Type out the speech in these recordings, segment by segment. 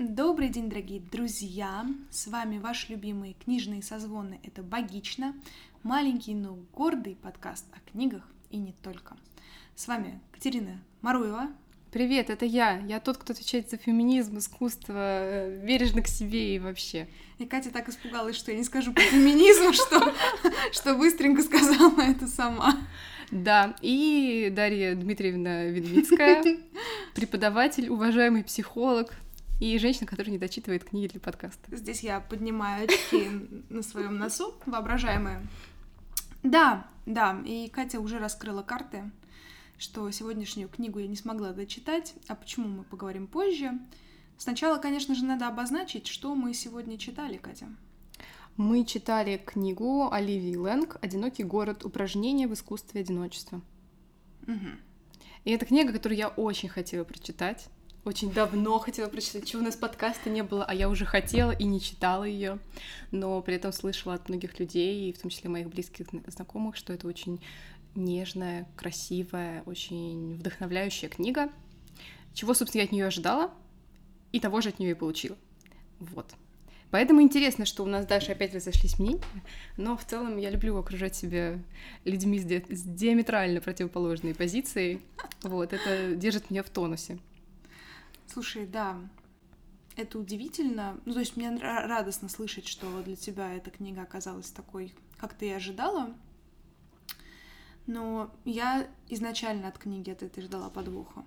Добрый день, дорогие друзья! С вами ваш любимый книжный созвоны «Это богично», маленький, но гордый подкаст о книгах и не только. С вами Катерина Маруева. Привет, это я. Я тот, кто отвечает за феминизм, искусство, э, бережно к себе и вообще. И Катя так испугалась, что я не скажу по феминизму, что, быстренько сказала это сама. Да, и Дарья Дмитриевна Ведвицкая, преподаватель, уважаемый психолог, и женщина, которая не дочитывает книги для подкаста. Здесь я поднимаю очки на своем носу, воображаемые. Да, да, и Катя уже раскрыла карты, что сегодняшнюю книгу я не смогла дочитать, а почему мы поговорим позже. Сначала, конечно же, надо обозначить, что мы сегодня читали, Катя. Мы читали книгу Оливии Лэнг «Одинокий город. Упражнения в искусстве одиночества». Угу. И это книга, которую я очень хотела прочитать очень давно хотела прочитать, чего у нас подкаста не было, а я уже хотела и не читала ее, но при этом слышала от многих людей, в том числе моих близких знакомых, что это очень нежная, красивая, очень вдохновляющая книга, чего, собственно, я от нее ожидала, и того же от нее и получила. Вот. Поэтому интересно, что у нас дальше опять разошлись мнения, но в целом я люблю окружать себя людьми с, ди- с диаметрально противоположной позицией. Вот, это держит меня в тонусе. Слушай, да, это удивительно. Ну, то есть мне радостно слышать, что для тебя эта книга оказалась такой, как ты и ожидала. Но я изначально от книги от этой ждала подвоха.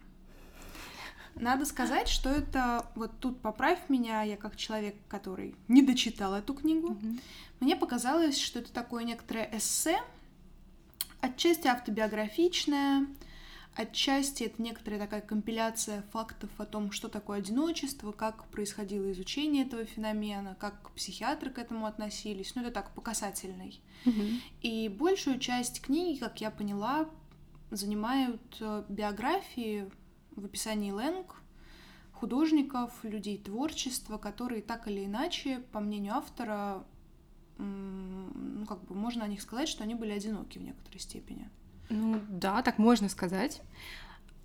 Надо сказать, что это вот тут поправь меня, я как человек, который не дочитал эту книгу, mm-hmm. мне показалось, что это такое некоторое эссе, отчасти автобиографичное, Отчасти это некоторая такая компиляция фактов о том, что такое одиночество, как происходило изучение этого феномена, как психиатры к этому относились. Ну, это так, по касательной. Mm-hmm. И большую часть книги, как я поняла, занимают э, биографии в описании Лэнг, художников, людей творчества, которые так или иначе, по мнению автора, ну, как бы можно о них сказать, что они были одиноки в некоторой степени. Ну да, так можно сказать.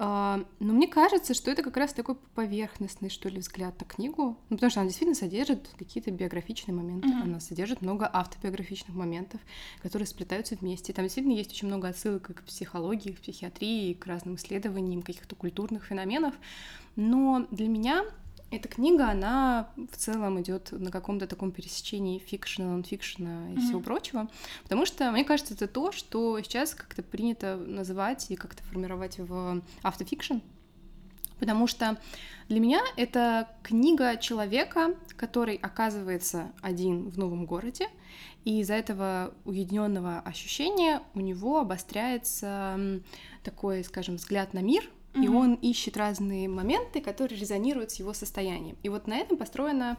А, но мне кажется, что это как раз такой поверхностный, что ли, взгляд на книгу. Ну, потому что она действительно содержит какие-то биографичные моменты. Mm-hmm. Она содержит много автобиографичных моментов, которые сплетаются вместе. Там действительно есть очень много отсылок к психологии, к психиатрии, к разным исследованиям каких-то культурных феноменов. Но для меня эта книга, она в целом идет на каком-то таком пересечении фикшена, нонфикшена и mm-hmm. всего прочего, потому что, мне кажется, это то, что сейчас как-то принято называть и как-то формировать в автофикшн, потому что для меня это книга человека, который оказывается один в новом городе, и из-за этого уединенного ощущения у него обостряется такой, скажем, взгляд на мир, mm-hmm. и он ищет разные моменты, которые резонируют с его состоянием. И вот на этом построена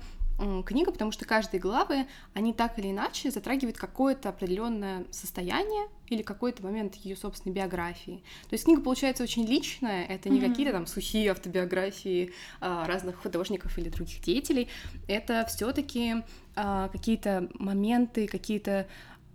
книга, потому что каждые главы, они так или иначе затрагивают какое-то определенное состояние или какой-то момент ее собственной биографии. То есть книга получается очень личная, это не mm-hmm. какие-то там сухие автобиографии а, разных художников или других деятелей, это все-таки а, какие-то моменты, какие-то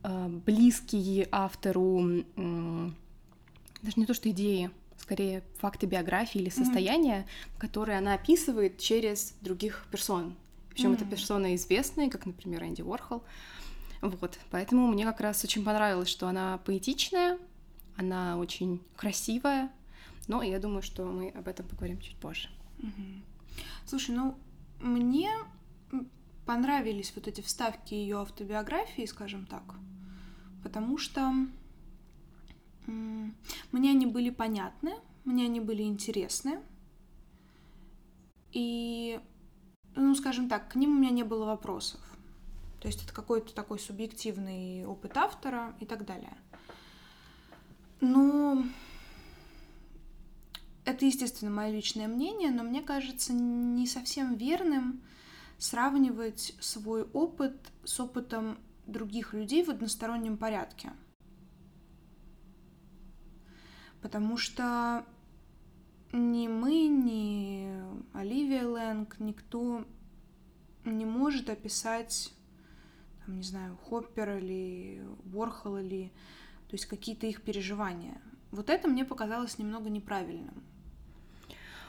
а, близкие автору, даже не то что идеи, скорее факты биографии или состояния, mm-hmm. которые она описывает через других персон. Причем mm-hmm. это персоны известные, как, например, Энди Уорхол. Вот, поэтому мне как раз очень понравилось, что она поэтичная, она очень красивая, но я думаю, что мы об этом поговорим чуть позже. Mm-hmm. Слушай, ну мне понравились вот эти вставки ее автобиографии, скажем так, потому что мне они были понятны, мне они были интересны. И, ну, скажем так, к ним у меня не было вопросов. То есть это какой-то такой субъективный опыт автора и так далее. Но это, естественно, мое личное мнение, но мне кажется не совсем верным сравнивать свой опыт с опытом других людей в одностороннем порядке. Потому что ни мы, ни Оливия Лэнг, никто не может описать, там, не знаю, Хоппер или Ворхол или то есть какие-то их переживания. Вот это мне показалось немного неправильным.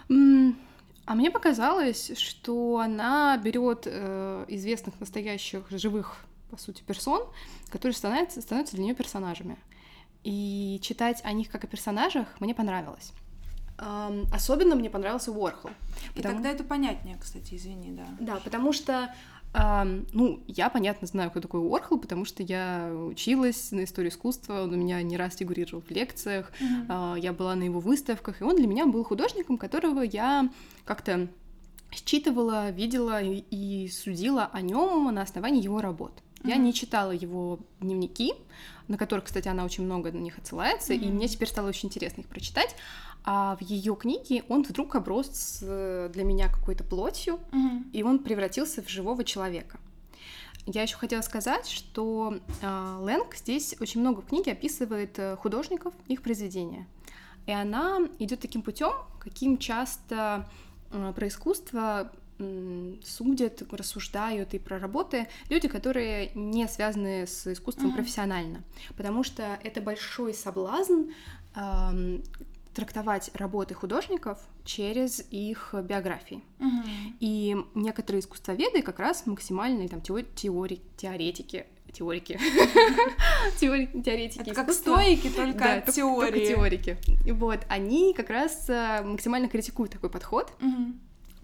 А мне показалось, что она берет э, известных настоящих живых, по сути, персон, которые становятся, становятся для нее персонажами. И читать о них как о персонажах мне понравилось. Um, особенно мне понравился Уорхол. И потому... тогда это понятнее, кстати, извини, да. Да, потому что um, ну, я, понятно, знаю, кто такой Уорхол, потому что я училась на историю искусства, он у меня не раз фигурировал в лекциях, mm-hmm. uh, я была на его выставках, и он для меня был художником, которого я как-то считывала, видела и, и судила о нем на основании его работ. Mm-hmm. Я не читала его дневники, на которых, кстати, она очень много на них отсылается, mm-hmm. и мне теперь стало очень интересно их прочитать. А в ее книге он вдруг оброс для меня какой-то плотью, mm-hmm. и он превратился в живого человека. Я еще хотела сказать, что э, Лэнг здесь очень много в книге описывает э, художников, их произведения. И она идет таким путем, каким часто э, про искусство судят, рассуждают и про работы люди, которые не связаны с искусством mm-hmm. профессионально, потому что это большой соблазн эм, трактовать работы художников через их биографии. Mm-hmm. И некоторые искусствоведы как раз максимальные там теори- теори- теоретики теорики. Теоретики. Это как стоики, только теории. теорики. Вот, они как раз э, максимально критикуют такой подход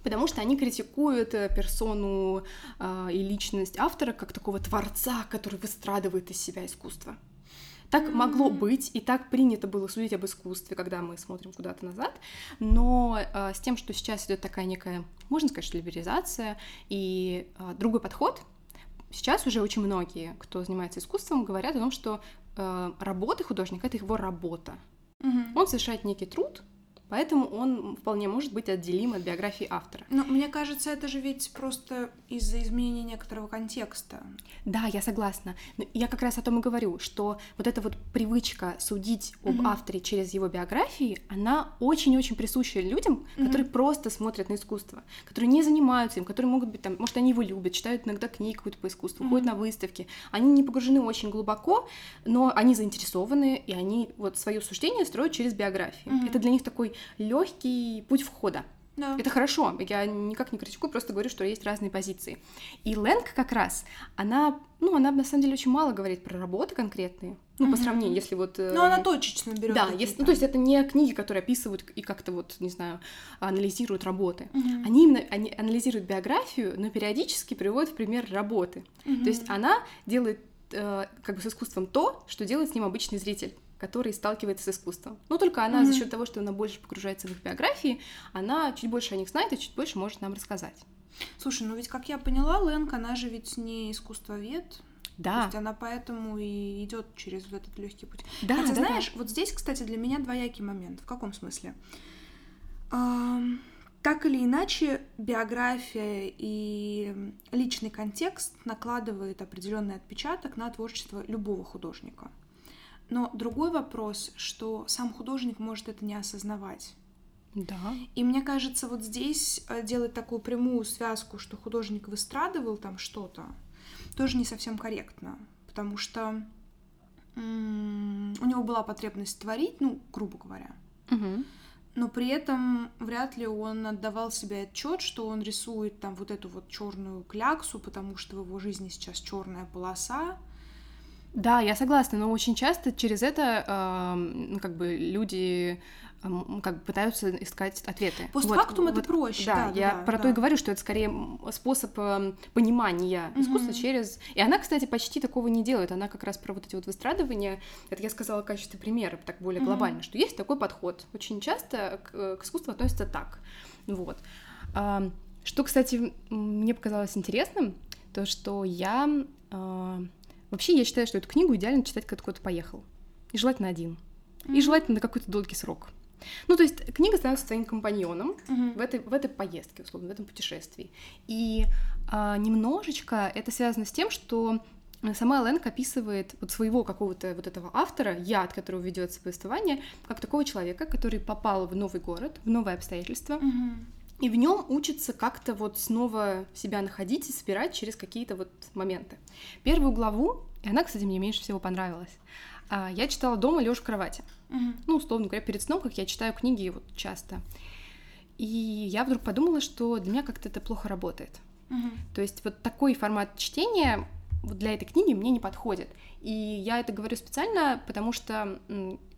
потому что они критикуют э, персону э, и личность автора как такого творца, который выстрадывает из себя искусство. Так mm-hmm. могло быть, и так принято было судить об искусстве, когда мы смотрим куда-то назад. Но э, с тем, что сейчас идет такая некая, можно сказать, что либерализация и э, другой подход, сейчас уже очень многие, кто занимается искусством, говорят о том, что э, работа художника это его работа. Mm-hmm. Он совершает некий труд, Поэтому он вполне может быть отделим от биографии автора. Но мне кажется, это же ведь просто из-за изменения некоторого контекста. Да, я согласна. Я как раз о том и говорю, что вот эта вот привычка судить об mm-hmm. авторе через его биографии, она очень-очень присуща людям, которые просто смотрят на искусство, которые не занимаются им, которые могут быть там, может, они его любят, читают иногда книги какую-то по искусству, mm-hmm. ходят на выставки. Они не погружены очень глубоко, но они заинтересованы, и они вот свое суждение строят через биографию. Mm-hmm. Это для них такой легкий путь входа. Да. Это хорошо, я никак не критикую, просто говорю, что есть разные позиции. И Лэнг как раз, она, ну, она на самом деле очень мало говорит про работы конкретные, ну, угу. по сравнению, если вот... Ну, она точечно берет. Да, если, ну, то есть это не книги, которые описывают и как-то вот, не знаю, анализируют работы. Угу. Они именно они анализируют биографию, но периодически приводят в пример работы. Угу. То есть она делает э, как бы с искусством то, что делает с ним обычный зритель который сталкивается с искусством. Но только она mm-hmm. за счет того, что она больше погружается в их биографии, она чуть больше о них знает и чуть больше может нам рассказать. Слушай, ну ведь, как я поняла, Лэнг, она же ведь не искусствовед, да. То есть она поэтому и идет через вот этот легкий путь. Да, Хотя, да, знаешь, да. вот здесь, кстати, для меня двоякий момент. В каком смысле? Так или иначе, биография и личный контекст накладывает определенный отпечаток на творчество любого художника. Но другой вопрос, что сам художник может это не осознавать. Да. И мне кажется, вот здесь э, делать такую прямую связку, что художник выстрадывал там что-то, тоже не совсем корректно, потому что у него была потребность творить, ну, грубо говоря. Угу. Но при этом вряд ли он отдавал себе отчет, что он рисует там вот эту вот черную кляксу, потому что в его жизни сейчас черная полоса, да, я согласна, но очень часто через это э, как бы люди как бы пытаются искать ответы. Постфактум вот, это вот, проще. Да, да я да, про да. то и говорю, что это скорее способ э, понимания угу. искусства через. И она, кстати, почти такого не делает. Она как раз про вот эти вот выстрадывания. Это я сказала в качестве примера, так более угу. глобально, что есть такой подход. Очень часто к, к искусству относятся так. Вот. Что, кстати, мне показалось интересным, то что я а, Вообще, я считаю, что эту книгу идеально читать, когда кто-то поехал. И желательно один. Mm-hmm. И желательно на какой-то долгий срок. Ну, то есть книга становится твоим компаньоном mm-hmm. в, этой, в этой поездке, условно, в этом путешествии. И а, немножечко это связано с тем, что сама Лэнг описывает вот своего какого-то вот этого автора, я, от которого ведется повествование, как такого человека, который попал в новый город, в новые обстоятельства, mm-hmm. И в нем учится как-то вот снова себя находить и собирать через какие-то вот моменты. Первую главу, и она, кстати, мне меньше всего понравилась, я читала дома лежа в кровати. Угу. Ну, условно говоря, перед сном, как я читаю книги вот часто. И я вдруг подумала, что для меня как-то это плохо работает. Угу. То есть вот такой формат чтения вот для этой книги мне не подходит. И я это говорю специально, потому что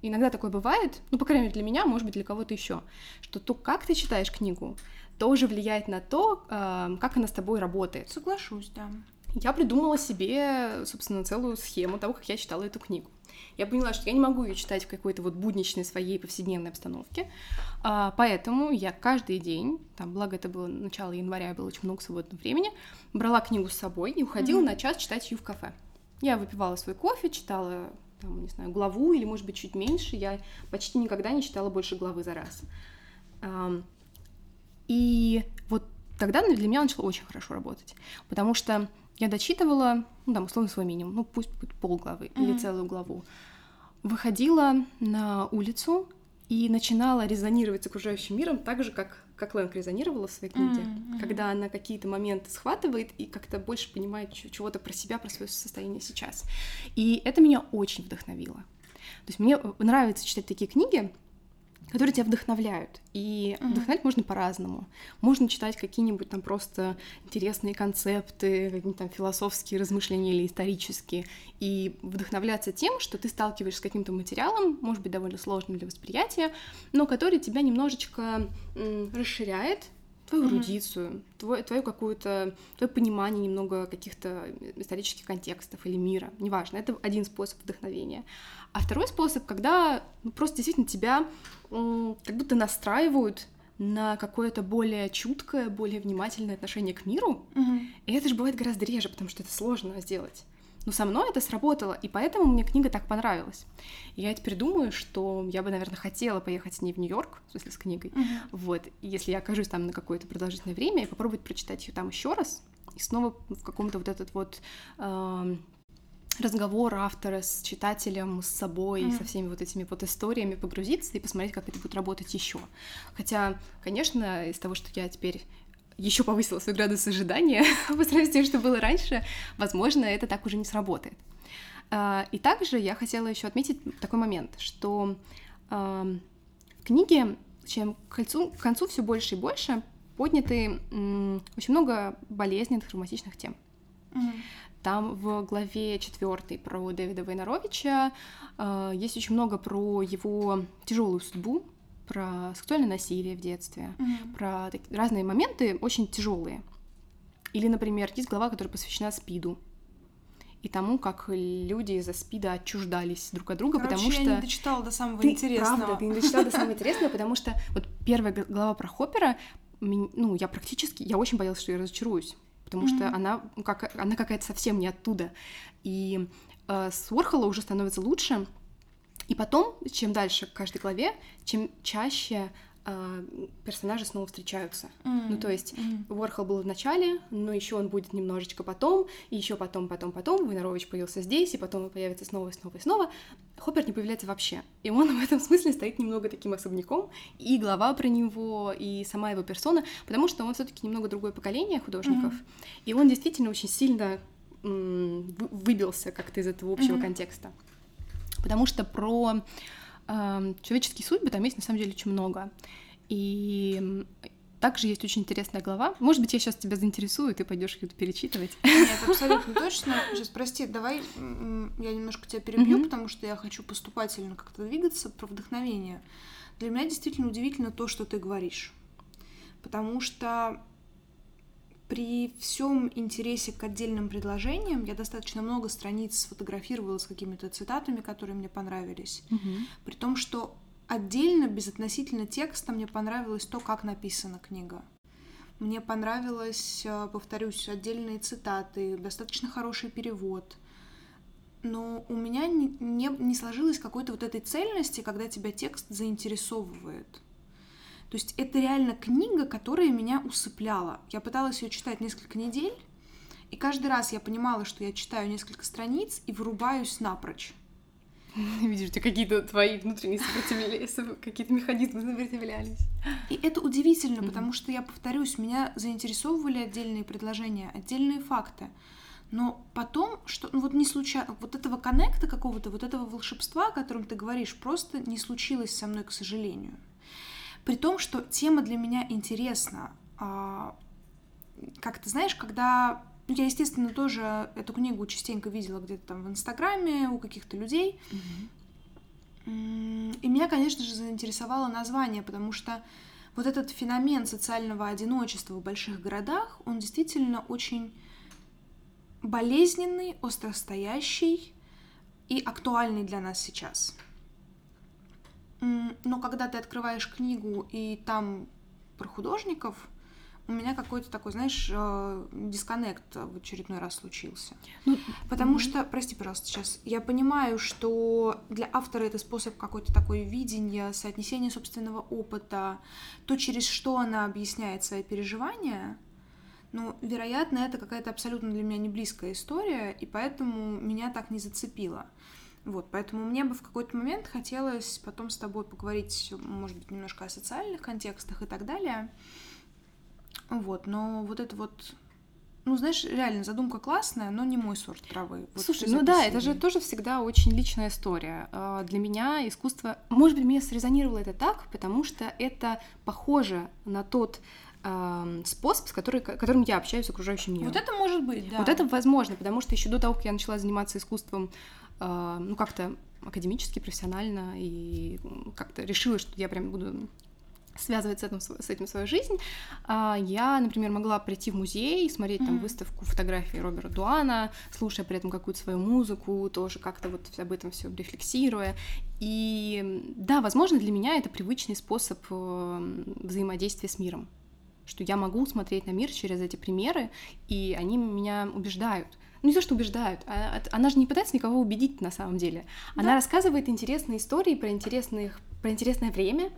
иногда такое бывает, ну, по крайней мере, для меня, может быть, для кого-то еще, что то, как ты читаешь книгу, тоже влияет на то, как она с тобой работает. Соглашусь, да. Я придумала себе, собственно, целую схему того, как я читала эту книгу. Я поняла, что я не могу ее читать в какой-то вот будничной своей повседневной обстановке, а, поэтому я каждый день, там, благо это было начало января, было очень много свободного времени, брала книгу с собой и уходила mm-hmm. на час читать ее в кафе. Я выпивала свой кофе, читала там, не знаю, главу или, может быть, чуть меньше. Я почти никогда не читала больше главы за раз. И вот тогда для меня начало очень хорошо работать, потому что я дочитывала, ну, там, условно, свой минимум, ну, пусть будет полглавы mm-hmm. или целую главу, выходила на улицу и начинала резонировать с окружающим миром так же, как, как Лэнг резонировала в своей книге, mm-hmm. когда она какие-то моменты схватывает и как-то больше понимает чего-то про себя, про свое состояние сейчас. И это меня очень вдохновило. То есть мне нравится читать такие книги, которые тебя вдохновляют. И uh-huh. вдохновлять можно по-разному. Можно читать какие-нибудь там просто интересные концепты, какие-нибудь там философские размышления или исторические, и вдохновляться тем, что ты сталкиваешься с каким-то материалом, может быть, довольно сложным для восприятия, но который тебя немножечко расширяет, твою эрудицию, mm-hmm. твое, твое какое-то твое понимание немного каких-то исторических контекстов или мира, неважно, это один способ вдохновения. А второй способ, когда ну, просто действительно тебя как будто настраивают на какое-то более чуткое, более внимательное отношение к миру. Угу. И это же бывает гораздо реже, потому что это сложно сделать. Но со мной это сработало, и поэтому мне книга так понравилась. И я теперь думаю, что я бы, наверное, хотела поехать с ней в Нью-Йорк, в смысле с книгой. Uh-huh. Вот, и если я окажусь там на какое-то продолжительное время, и попробовать прочитать ее там еще раз, и снова в каком-то вот этот вот э, разговор автора с читателем, с собой, mm. со всеми вот этими вот историями погрузиться и посмотреть, как это будет работать еще. Хотя, конечно, из того, что я теперь еще повысила свой градус ожидания по сравнению с тем, что было раньше, возможно, это так уже не сработает. А, и также я хотела еще отметить такой момент, что в книге, чем к концу, к концу все больше и больше подняты очень много болезненных, травматичных тем. Mm-hmm. Там в главе четвертой про Дэвида Войнаровича э, есть очень много про его тяжелую судьбу, про сексуальное насилие в детстве, mm-hmm. про так, разные моменты очень тяжелые. Или, например, есть глава, которая посвящена СПИДу и тому, как люди из-за СПИДа отчуждались друг от друга, Короче, потому что... я не дочитала до самого ты, интересного. Правда, ты не дочитала до самого интересного, потому что вот первая глава про Хоппера, ну, я практически, я очень боялась, что я разочаруюсь, потому mm-hmm. что она, как, она какая-то совсем не оттуда. И э, с Уорхола уже становится лучше, и потом, чем дальше в каждой главе, чем чаще э, персонажи снова встречаются. Mm-hmm. Ну, то есть mm-hmm. Уорхол был в начале, но еще он будет немножечко потом, и еще потом, потом, потом. Войнарович появился здесь, и потом он появится снова, и снова, и снова. Хоппер не появляется вообще. И он в этом смысле стоит немного таким особняком, и глава про него, и сама его персона, потому что он все-таки немного другое поколение художников, mm-hmm. и он действительно очень сильно м- выбился как-то из этого общего mm-hmm. контекста. Потому что про э, человеческие судьбы там есть на самом деле очень много. И также есть очень интересная глава. Может быть, я сейчас тебя заинтересую, ты пойдешь ее перечитывать. Нет, абсолютно точно. Сейчас, прости, давай я немножко тебя перебью, mm-hmm. потому что я хочу поступательно как-то двигаться про вдохновение. Для меня действительно удивительно то, что ты говоришь. Потому что при всем интересе к отдельным предложениям я достаточно много страниц сфотографировала с какими-то цитатами, которые мне понравились. Угу. При том, что отдельно, безотносительно текста, мне понравилось то, как написана книга. Мне понравилось, э, повторюсь, отдельные цитаты, достаточно хороший перевод. Но у меня не, не, не сложилось какой-то вот этой цельности, когда тебя текст заинтересовывает. То есть это реально книга, которая меня усыпляла. Я пыталась ее читать несколько недель, и каждый раз я понимала, что я читаю несколько страниц и вырубаюсь напрочь. Видишь, у тебя какие-то твои внутренние сопротивления, какие-то механизмы сопротивлялись. И это удивительно, mm-hmm. потому что я повторюсь, меня заинтересовывали отдельные предложения, отдельные факты. Но потом, что ну вот не случайно, вот этого коннекта какого-то, вот этого волшебства, о котором ты говоришь, просто не случилось со мной, к сожалению. При том, что тема для меня интересна. А, как ты знаешь, когда ну, я, естественно, тоже эту книгу частенько видела где-то там в Инстаграме у каких-то людей. Mm-hmm. И меня, конечно же, заинтересовало название, потому что вот этот феномен социального одиночества в больших городах, он действительно очень болезненный, остростоящий и актуальный для нас сейчас. Но когда ты открываешь книгу и там про художников, у меня какой-то такой, знаешь, э, дисконнект в очередной раз случился. Ну, Потому mm-hmm. что, прости, пожалуйста, сейчас, я понимаю, что для автора это способ какой-то такой видения, соотнесения собственного опыта, то, через что она объясняет свои переживания, но, вероятно, это какая-то абсолютно для меня не близкая история, и поэтому меня так не зацепило. Вот, поэтому мне бы в какой-то момент хотелось потом с тобой поговорить, может быть, немножко о социальных контекстах и так далее. Вот, но вот это вот ну, знаешь, реально, задумка классная, но не мой сорт травы. Вот Слушай, ну да, это же тоже всегда очень личная история. А, для меня искусство... Может быть, мне срезонировало это так, потому что это похоже на тот э, способ, с который, которым я общаюсь с окружающим миром. Вот это может быть, да. Вот это возможно, потому что еще до того, как я начала заниматься искусством, ну, как-то академически, профессионально, и как-то решила, что я прям буду связывать с этим, с этим свою жизнь. А, я, например, могла прийти в музей, смотреть mm-hmm. там выставку фотографий Роберта Дуана, слушая при этом какую-то свою музыку, тоже как-то вот об этом все рефлексируя. И да, возможно, для меня это привычный способ взаимодействия с миром что я могу смотреть на мир через эти примеры, и они меня убеждают. Ну, не то, что убеждают, а, она же не пытается никого убедить на самом деле. Она да. рассказывает интересные истории про, интересных, про интересное время,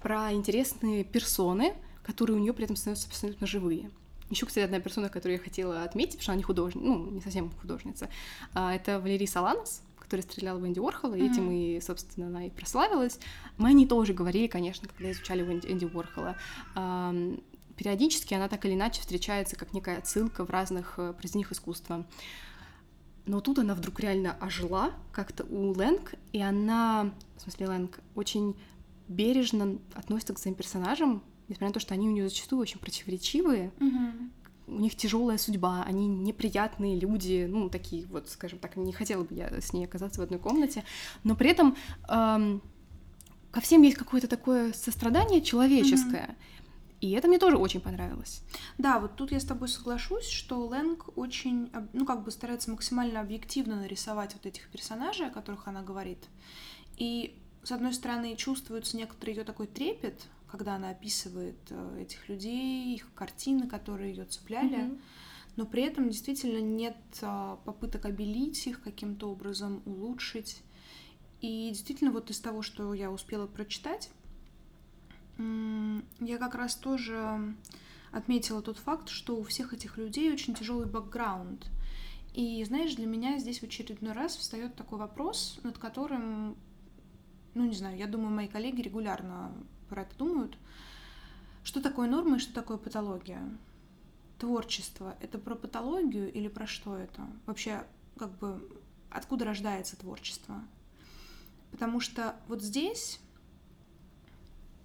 про интересные персоны, которые у нее при этом становятся абсолютно живые. Еще, кстати, одна персона, которую я хотела отметить, потому что она не художница, ну, не совсем художница, а, это Валерий Саланос, который стрелял в Энди Уорхола, и mm-hmm. этим и, собственно, она и прославилась. Мы о ней тоже говорили, конечно, когда изучали Энди Уорхола. Периодически она так или иначе встречается как некая отсылка в разных э, произведениях искусства. Но тут она вдруг реально ожила как-то у Лэнг, и она, в смысле Лэнг, очень бережно относится к своим персонажам, несмотря на то, что они у нее зачастую очень противоречивые. Mm-hmm. У них тяжелая судьба, они неприятные люди, ну, такие вот, скажем так, не хотела бы я с ней оказаться в одной комнате, но при этом эм, ко всем есть какое-то такое сострадание человеческое. Mm-hmm. И это мне тоже очень понравилось. Да, вот тут я с тобой соглашусь, что Лэнг очень, ну, как бы старается максимально объективно нарисовать вот этих персонажей, о которых она говорит. И с одной стороны, чувствуется некоторый ее такой трепет, когда она описывает э, этих людей, их картины, которые ее цепляли, mm-hmm. но при этом действительно нет э, попыток обелить их каким-то образом, улучшить. И действительно, вот из того, что я успела прочитать, я как раз тоже отметила тот факт, что у всех этих людей очень тяжелый бэкграунд. И знаешь, для меня здесь в очередной раз встает такой вопрос, над которым ну, не знаю, я думаю, мои коллеги регулярно про это думают. Что такое норма и что такое патология? Творчество — это про патологию или про что это? Вообще, как бы, откуда рождается творчество? Потому что вот здесь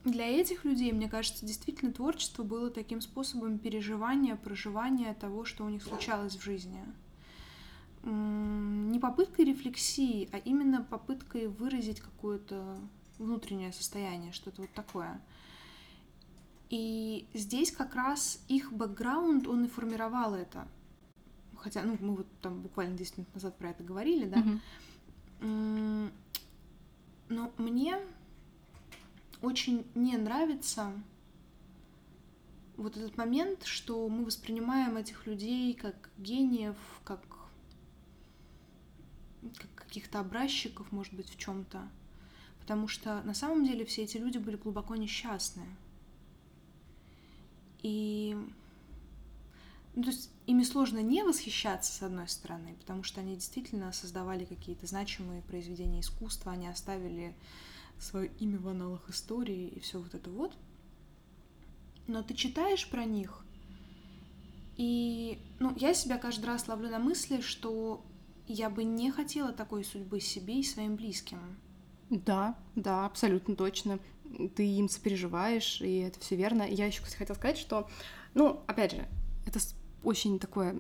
для этих людей, мне кажется, действительно творчество было таким способом переживания, проживания того, что у них случалось в жизни — не попыткой рефлексии, а именно попыткой выразить какое-то внутреннее состояние, что-то вот такое. И здесь как раз их бэкграунд, он и формировал это. Хотя, ну, мы вот там буквально 10 минут назад про это говорили, да. Mm-hmm. Но мне очень не нравится вот этот момент, что мы воспринимаем этих людей как гениев, как как каких-то образчиков, может быть, в чем-то. Потому что на самом деле все эти люди были глубоко несчастны. И ну, то есть ими сложно не восхищаться, с одной стороны, потому что они действительно создавали какие-то значимые произведения искусства, они оставили свое имя в аналах истории и все вот это вот. Но ты читаешь про них, и ну, я себя каждый раз ловлю на мысли, что я бы не хотела такой судьбы себе и своим близким. Да, да, абсолютно точно. ты им сопереживаешь, и это все верно. Я еще, кстати, хотела сказать, что, ну, опять же, это очень такое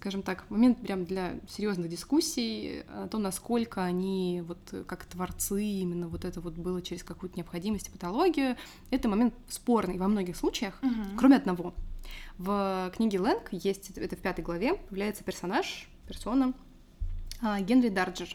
скажем так, момент прям для серьезных дискуссий о том, насколько они вот как творцы именно вот это вот было через какую-то необходимость и патологию. Это момент спорный во многих случаях, угу. кроме одного. В книге Лэнг есть, это в пятой главе, появляется персонаж, персона а, Генри Дарджер.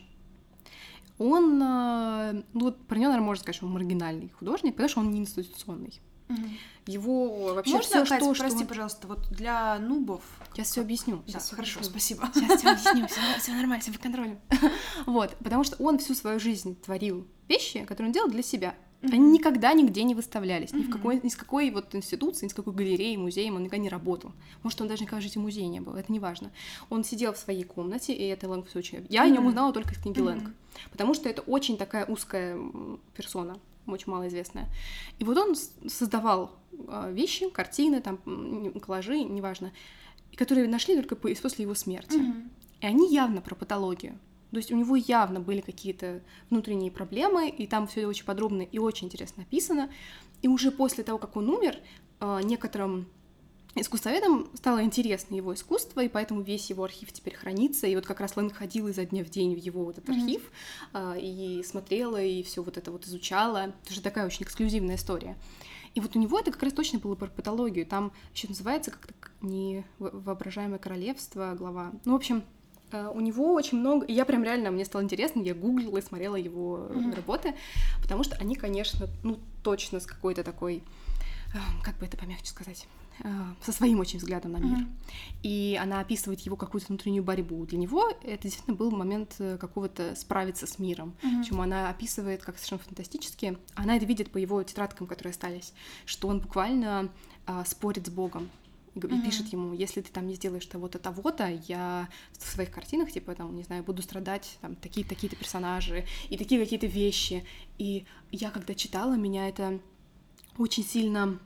Он, а, ну вот про него, наверное, можно сказать, что он маргинальный художник, потому что он не институционный. Угу. Его вообще Можно, все, Кать, что, прости, что... пожалуйста, вот для нубов. Сейчас все объясню. Сейчас, да, хорошо, объясню. спасибо. Сейчас все объясню, все нормально, все под контролем. вот, потому что он всю свою жизнь творил вещи, которые он делал для себя. Они никогда нигде не выставлялись, ни в какой, ни с какой вот институции, ни с какой галереи, музеем он никогда не работал. Может, он даже никогда в жизни музея не был, это не важно. Он сидел в своей комнате, и это Лэнг все очень... Я о нем узнала только из книги Лэнг, потому что это очень такая узкая персона очень малоизвестная. И вот он создавал а, вещи, картины, там, коллажи, неважно, которые нашли только после его смерти. Mm-hmm. И они явно про патологию. То есть у него явно были какие-то внутренние проблемы, и там все очень подробно и очень интересно написано. И уже после того, как он умер, а, некоторым искусствоведам стало интересно его искусство, и поэтому весь его архив теперь хранится. И вот как раз Лэн ходила изо дня в день в его вот этот mm-hmm. архив а, и смотрела, и все вот это вот изучала. Это же такая очень эксклюзивная история. И вот у него это как раз точно было про патологию. Там еще называется как-то не воображаемое королевство глава. Ну, в общем, а, у него очень много, и я прям реально, мне стало интересно, я гуглила и смотрела его mm-hmm. работы, потому что они, конечно, ну, точно с какой-то такой, а, как бы это помягче сказать, Э, со своим очень взглядом на мир. Mm-hmm. И она описывает его какую-то внутреннюю борьбу. Для него это действительно был момент э, какого-то справиться с миром. Mm-hmm. Чем она описывает как совершенно фантастически. Она это видит по его тетрадкам, которые остались, что он буквально а, спорит с Богом и mm-hmm. пишет ему, если ты там не сделаешь того-то, того-то, я в своих картинах, типа, там, не знаю, буду страдать, там, такие такие-то персонажи и такие какие-то вещи. И я, когда читала, меня это очень сильно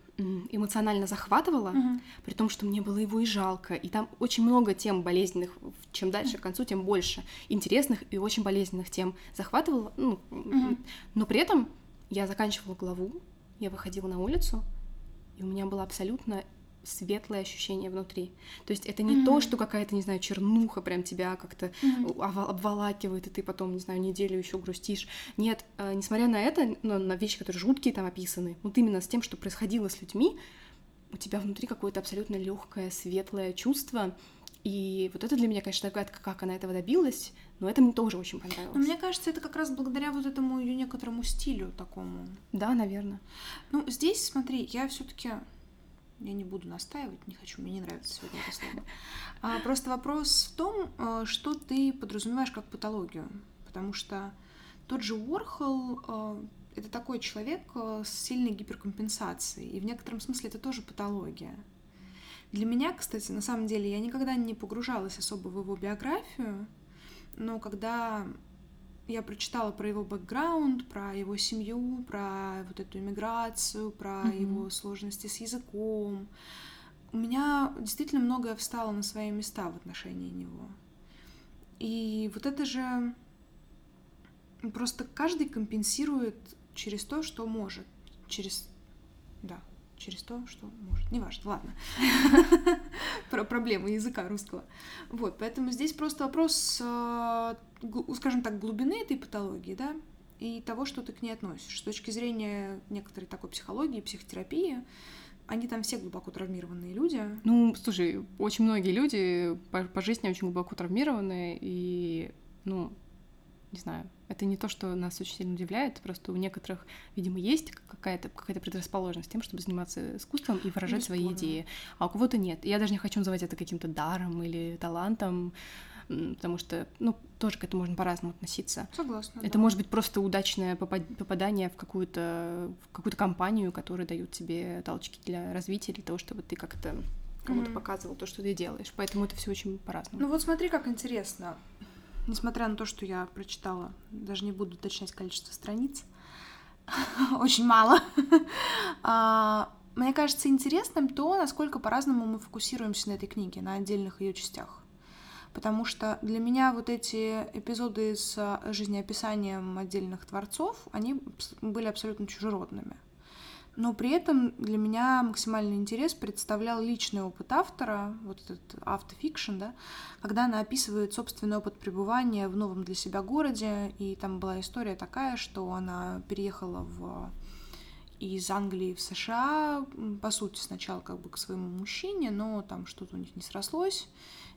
эмоционально захватывало, угу. при том, что мне было его и жалко. И там очень много тем болезненных, чем дальше к концу, тем больше интересных и очень болезненных тем захватывало. Ну, угу. Но при этом я заканчивала главу, я выходила на улицу, и у меня было абсолютно светлое ощущение внутри. То есть это не mm-hmm. то, что какая-то, не знаю, чернуха прям тебя как-то mm-hmm. обволакивает, и ты потом, не знаю, неделю еще грустишь. Нет, э, несмотря на это, ну, на вещи, которые жуткие там описаны, вот именно с тем, что происходило с людьми, у тебя внутри какое-то абсолютно легкое, светлое чувство. И вот это для меня, конечно, загадка, как она этого добилась, но это мне тоже очень понравилось. Но мне кажется, это как раз благодаря вот этому ее некоторому стилю такому. Да, наверное. Ну, здесь, смотри, я все-таки я не буду настаивать, не хочу, мне не нравится сегодня это слово. А, просто вопрос в том, э, что ты подразумеваешь как патологию. Потому что тот же Уорхол э, — это такой человек э, с сильной гиперкомпенсацией, и в некотором смысле это тоже патология. Для меня, кстати, на самом деле, я никогда не погружалась особо в его биографию, но когда я прочитала про его бэкграунд, про его семью, про вот эту иммиграцию, про mm-hmm. его сложности с языком. У меня действительно многое встало на свои места в отношении него. И вот это же просто каждый компенсирует через то, что может, через да, через то, что может. Неважно, ладно. Про проблемы языка русского. Вот, поэтому здесь просто вопрос, э, скажем так, глубины этой патологии, да, и того, что ты к ней относишь. С точки зрения некоторой такой психологии, психотерапии, они там все глубоко травмированные люди. Ну, слушай, очень многие люди по, по жизни очень глубоко травмированные, и, ну, не знаю, это не то, что нас очень сильно удивляет, просто у некоторых, видимо, есть какая-то какая предрасположенность тем, чтобы заниматься искусством и выражать свои идеи, а у кого-то нет. Я даже не хочу называть это каким-то даром или талантом, потому что, ну, тоже к этому можно по-разному относиться. Согласна. Это да. может быть просто удачное попадание в какую-то в какую-то компанию, которая дает тебе толчки для развития, для того, чтобы ты как-то кому-то mm-hmm. показывал то, что ты делаешь. Поэтому это все очень по-разному. Ну вот смотри, как интересно несмотря на то, что я прочитала, даже не буду уточнять количество страниц, очень мало, а, мне кажется интересным то, насколько по-разному мы фокусируемся на этой книге, на отдельных ее частях. потому что для меня вот эти эпизоды с жизнеописанием отдельных творцов, они были абсолютно чужеродными. Но при этом для меня максимальный интерес представлял личный опыт автора, вот этот автофикшн, да, когда она описывает собственный опыт пребывания в новом для себя городе, и там была история такая, что она переехала в из Англии в США, по сути, сначала как бы к своему мужчине, но там что-то у них не срослось,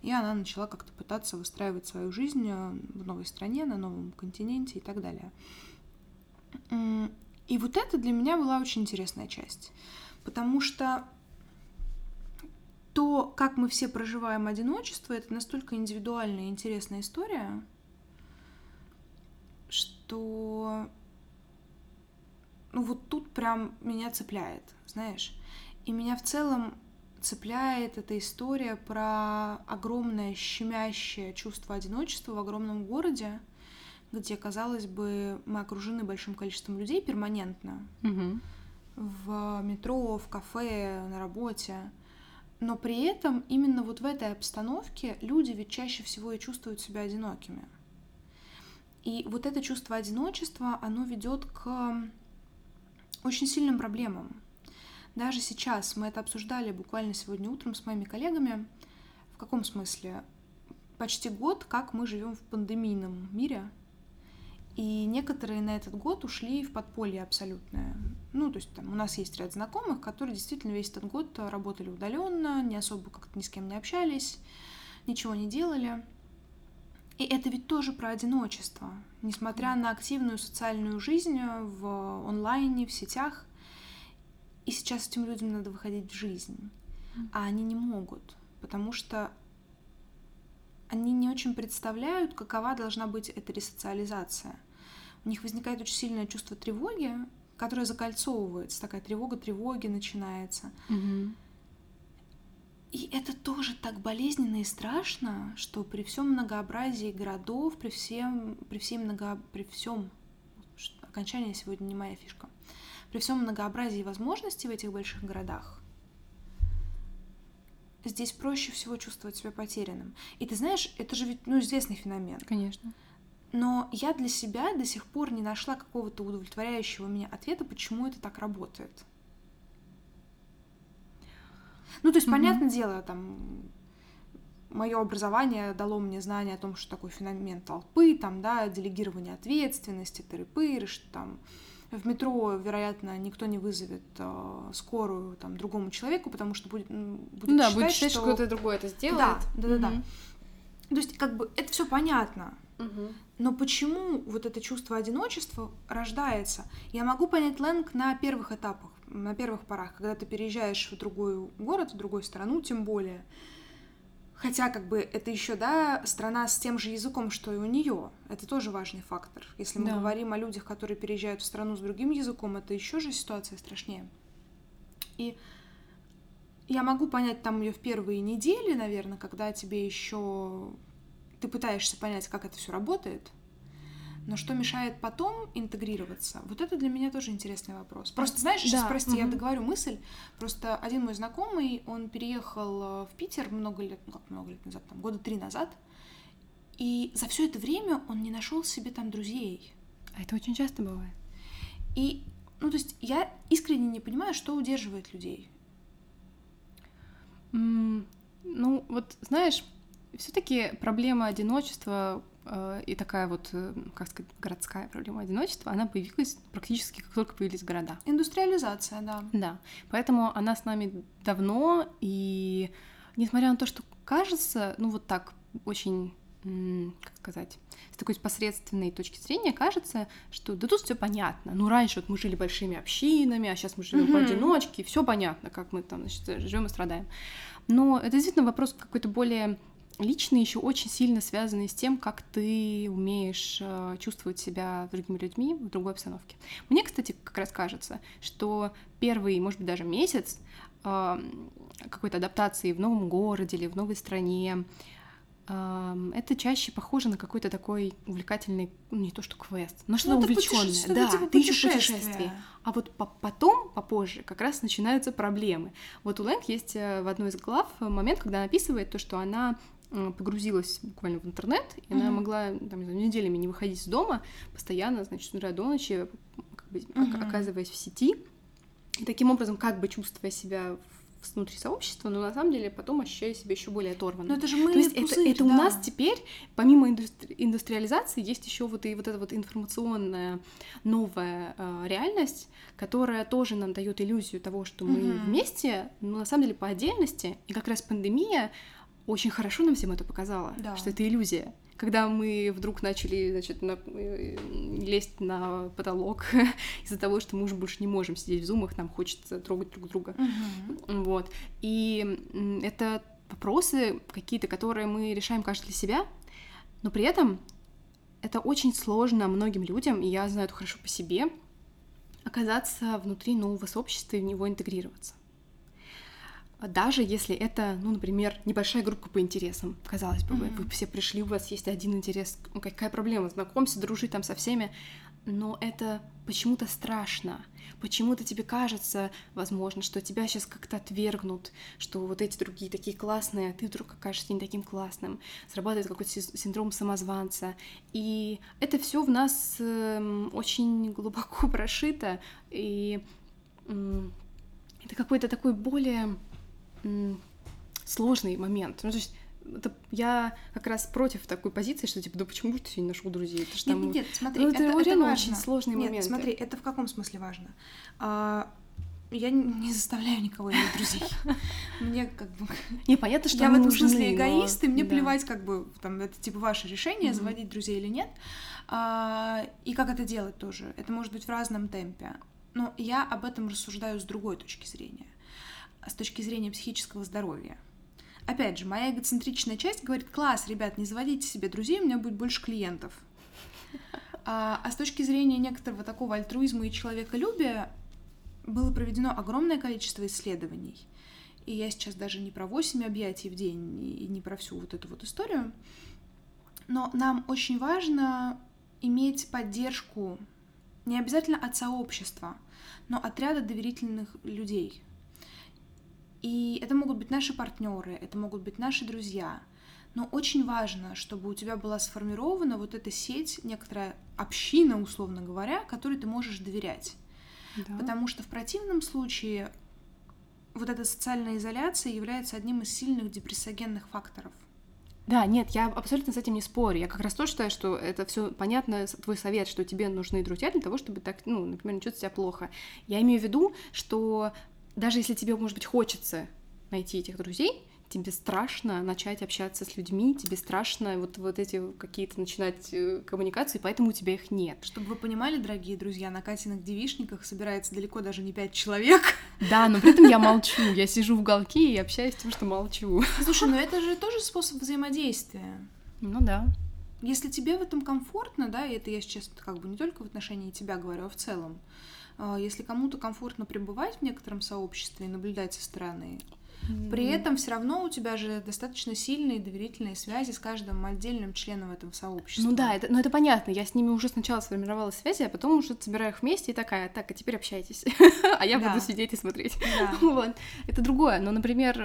и она начала как-то пытаться выстраивать свою жизнь э, в новой стране, на новом континенте и так далее. И вот это для меня была очень интересная часть, потому что то, как мы все проживаем одиночество, это настолько индивидуальная и интересная история, что ну вот тут прям меня цепляет, знаешь. И меня в целом цепляет эта история про огромное щемящее чувство одиночества в огромном городе, где, казалось бы, мы окружены большим количеством людей перманентно. Угу. В метро, в кафе, на работе. Но при этом именно вот в этой обстановке люди ведь чаще всего и чувствуют себя одинокими. И вот это чувство одиночества, оно ведет к очень сильным проблемам. Даже сейчас мы это обсуждали буквально сегодня утром с моими коллегами. В каком смысле? Почти год, как мы живем в пандемийном мире, и некоторые на этот год ушли в подполье абсолютное. Ну, то есть там у нас есть ряд знакомых, которые действительно весь этот год работали удаленно, не особо как-то ни с кем не общались, ничего не делали. И это ведь тоже про одиночество. Несмотря на активную социальную жизнь в онлайне, в сетях, и сейчас этим людям надо выходить в жизнь. А они не могут, потому что они не очень представляют, какова должна быть эта ресоциализация. У них возникает очень сильное чувство тревоги, которое закольцовывается, такая тревога тревоги начинается. Угу. И это тоже так болезненно и страшно, что при всем многообразии городов, при всем, при всем много, при всем окончание сегодня не моя фишка, при всем многообразии возможностей в этих больших городах здесь проще всего чувствовать себя потерянным. И ты знаешь, это же ведь ну, известный феномен. Конечно. Но я для себя до сих пор не нашла какого-то удовлетворяющего меня ответа, почему это так работает. Ну, то есть, mm-hmm. понятное дело, там мое образование дало мне знание о том, что такое феномен толпы, там, да, делегирование ответственности, тыры-пыры, что там в метро, вероятно, никто не вызовет э, скорую там другому человеку, потому что будет, будет да, считать, будет считать, что... что кто-то другой это сделает. Да, да, да, да. То есть, как бы, это все понятно. Угу. Но почему вот это чувство одиночества рождается? Я могу понять Лэнг на первых этапах, на первых порах, когда ты переезжаешь в другой город, в другую страну, тем более. Хотя, как бы, это еще, да, страна с тем же языком, что и у нее. Это тоже важный фактор. Если мы да. говорим о людях, которые переезжают в страну с другим языком, это еще же ситуация страшнее. И я могу понять там ее в первые недели, наверное, когда тебе еще ты пытаешься понять, как это все работает, но что мешает потом интегрироваться? Вот это для меня тоже интересный вопрос. Просто, знаешь, сейчас, да. прости, угу. я договорю мысль. Просто один мой знакомый, он переехал э, в Питер много лет, ну как много лет назад, там, года три назад, и за все это время он не нашел себе там друзей. А это очень часто бывает. И, ну, то есть я искренне не понимаю, что удерживает людей. Mm, ну, вот, знаешь, все-таки проблема одиночества и такая вот, э, как сказать, городская проблема одиночества, она появилась практически как только появились города. Индустриализация, да. Да, поэтому она с нами давно, и несмотря на то, что кажется, ну вот так, очень, как сказать, с такой посредственной точки зрения кажется, что да тут все понятно. Ну раньше вот мы жили большими общинами, а сейчас мы живем mm-hmm. поодиночке, все понятно, как мы там, значит, живем и страдаем. Но это действительно вопрос какой-то более личные еще очень сильно связаны с тем, как ты умеешь э, чувствовать себя с другими людьми в другой обстановке. Мне, кстати, как раз кажется, что первый, может быть, даже месяц э, какой-то адаптации в новом городе или в новой стране, э, это чаще похоже на какой-то такой увлекательный, ну не то что квест, но что-то ну, увлеченное. Путеше... Да, типа ты ищешь путешествие. А вот по потом, попозже, как раз начинаются проблемы. Вот у Лэнг есть в одной из глав момент, когда она описывает то, что она погрузилась буквально в интернет, и mm-hmm. она могла там, не знаю, неделями не выходить из дома, постоянно, значит, с утра до ночи, как бы, mm-hmm. оказываясь в сети, и таким образом, как бы чувствуя себя внутри сообщества, но на самом деле потом ощущаю себя еще более оторванно. Но это же мы То есть пузырь, это, это да. у нас теперь, помимо индустри- индустриализации, есть еще вот и вот эта вот информационная новая э, реальность, которая тоже нам дает иллюзию того, что мы Мгм. вместе, но на самом деле по отдельности. И как раз пандемия очень хорошо нам всем это показала, Да. что это иллюзия. Когда мы вдруг начали, значит, на- э, лезть на потолок из-за того, что мы уже больше не можем сидеть в зумах, нам хочется трогать друг друга. Мгм. Вот. И это вопросы какие-то, которые мы решаем каждый для себя, но при этом это очень сложно многим людям, и я знаю это хорошо по себе, оказаться внутри нового сообщества и в него интегрироваться. А Даже если это, ну, например, небольшая группа по интересам. Казалось бы, вы, Мгм. вы все пришли, у вас есть один интерес. Ну, какая проблема? Знакомься, дружи там со всеми. Но это почему-то страшно. Почему-то тебе кажется, возможно, что тебя сейчас как-то отвергнут, что вот эти другие такие классные, а ты вдруг окажешься не таким классным. Срабатывает какой-то си- синдром самозванца. И это все в нас эм, очень глубоко прошито. И это какой-то такой более сложный момент. Ну, то есть это я как раз против такой позиции, что типа, да почему ты сегодня нашел друзей? Это ж Нет, там... нет, нет, смотри, Ну, это, это это важно. очень сложные Нет, моменты. смотри, это в каком смысле важно? А, я не заставляю никого иметь друзей. Мне как бы... Не, понятно, что Я в этом нужны, смысле но- эгоист, и мне да. плевать, как бы, там, это типа ваше решение, заводить друзей или нет. А, и как это делать тоже. Это может быть в разном темпе. Но я об этом рассуждаю с другой точки зрения. С точки зрения психического здоровья. Опять же, моя эгоцентричная часть говорит, класс, ребят, не заводите себе друзей, у меня будет больше клиентов. А, а с точки зрения некоторого такого альтруизма и человеколюбия было проведено огромное количество исследований. И я сейчас даже не про 8 объятий в день и не про всю вот эту вот историю. Но нам очень важно иметь поддержку не обязательно от сообщества, но от ряда доверительных людей. И это могут быть наши партнеры, это могут быть наши друзья. Но очень важно, чтобы у тебя была сформирована вот эта сеть, некоторая община, условно говоря, которой ты можешь доверять. Да. Потому что в противном случае вот эта социальная изоляция является одним из сильных депрессогенных факторов. Да, нет, я абсолютно с этим не спорю. Я как раз тоже считаю, что это все понятно, твой совет, что тебе нужны друзья для того, чтобы так, ну, например, не чувствовать себя плохо. Я имею в виду, что даже если тебе, может быть, хочется найти этих друзей, тебе страшно начать общаться с людьми, тебе страшно вот, вот эти какие-то начинать э, коммуникации, поэтому у тебя их нет. Чтобы вы понимали, дорогие друзья, на Катиных девишниках собирается далеко даже не пять человек. Да, но при этом я молчу, я сижу в уголке и общаюсь тем, что молчу. Слушай, ну это же тоже способ взаимодействия. Ну да. Если тебе в этом комфортно, да, и это я сейчас как бы не только в отношении тебя говорю, а в целом, если кому-то комфортно пребывать в некотором сообществе и наблюдать со стороны, при этом все равно у тебя же достаточно сильные доверительные связи с каждым отдельным членом этого сообщества. Ну да, это, ну это понятно. Я с ними уже сначала сформировала связи, а потом уже собираю их вместе и такая, так, а теперь общайтесь. А я Да. буду сидеть и смотреть. Да. Вот. Это другое. Но, например,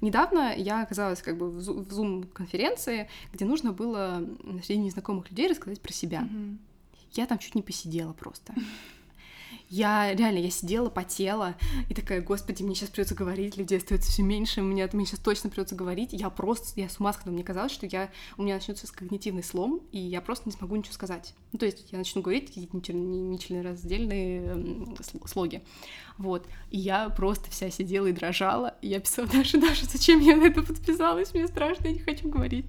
недавно я оказалась как бы в зум-конференции, где нужно было среди незнакомых людей рассказать про себя. Я там чуть не посидела просто. Я реально, я сидела, потела, и такая, господи, мне сейчас придется говорить, людей остается все меньше, мне, мне сейчас точно придется говорить. Я просто, я с ума сходила, мне казалось, что я, у меня начнется когнитивный слом, и я просто не смогу ничего сказать. Ну, то есть я начну говорить какие-то нечленораздельные слоги. Вот. И я просто вся сидела и дрожала. И я писала, Даша, Даша, зачем я на это подписалась? Мне страшно, я не хочу говорить.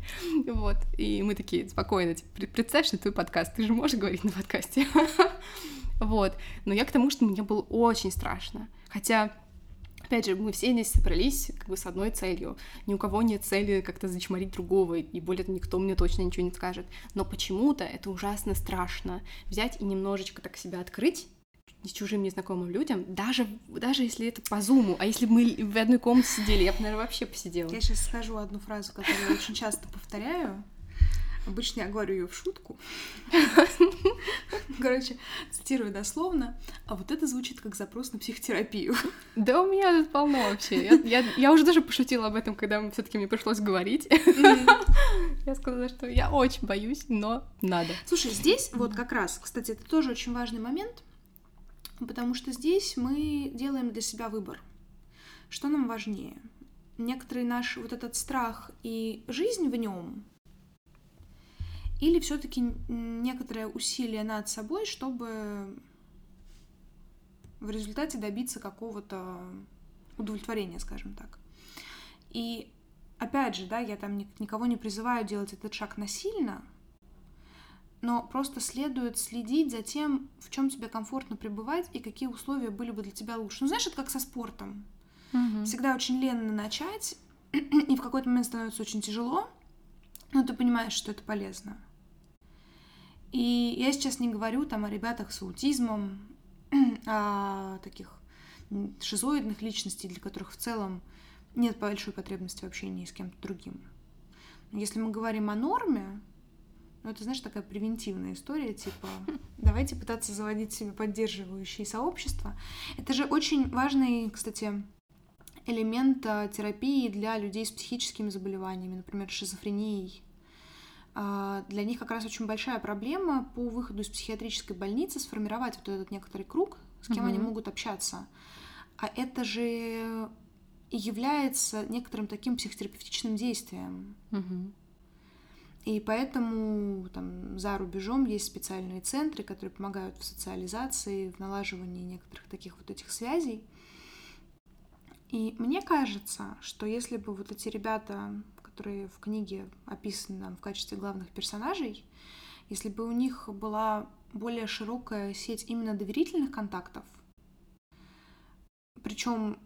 Вот. И мы такие, спокойно, типа, «Пред- представь, что твой подкаст, ты же можешь говорить на подкасте. Вот. Но я к тому, что мне было очень страшно. Хотя Опять же, мы все здесь собрались как бы с одной целью. Ни у кого нет цели как-то зачморить другого, и более того, никто мне точно ничего не скажет. Но почему-то это ужасно страшно. Взять и немножечко так себя открыть с чужим незнакомым людям, даже, даже если это по зуму, а если бы мы в одной комнате сидели, я бы, наверное, вообще посидела. Я сейчас скажу одну фразу, которую я очень часто повторяю. Обычно я говорю ее в шутку. Короче, цитирую дословно. А вот это звучит как запрос на психотерапию. Да у меня тут полно вообще. Я, я, я уже даже пошутила об этом, когда все таки мне пришлось говорить. Я сказала, что я очень боюсь, но надо. Слушай, здесь вот как раз, кстати, это тоже очень важный момент, потому что здесь мы делаем для себя выбор. Что нам важнее? Некоторый наш вот этот страх и жизнь в нем, или все-таки некоторое усилие над собой, чтобы в результате добиться какого-то удовлетворения, скажем так. И опять же, да, я там никого не призываю делать этот шаг насильно, но просто следует следить за тем, в чем тебе комфортно пребывать и какие условия были бы для тебя лучше. Ну, знаешь, это как со спортом. Угу. Всегда очень ленно начать, и в какой-то момент становится очень тяжело, но ты понимаешь, что это полезно. И я сейчас не говорю там о ребятах с аутизмом, о таких шизоидных личностей, для которых в целом нет большой потребности в общении с кем-то другим. Если мы говорим о норме, ну, это, знаешь, такая превентивная история, типа, давайте пытаться заводить себе поддерживающие сообщества. Это же очень важный, кстати, элемент а, терапии для людей с психическими заболеваниями, например, шизофренией а, для них как раз очень большая проблема по выходу из психиатрической больницы сформировать вот этот некоторый круг, с кем угу. они могут общаться. А это же и является некоторым таким психотерапевтичным действием. Угу. И поэтому там, за рубежом есть специальные центры, которые помогают в социализации, в налаживании некоторых таких вот этих связей. И мне кажется, что если бы вот эти ребята которые в книге описаны нам в качестве главных персонажей, если бы у них была более широкая сеть именно доверительных контактов, причем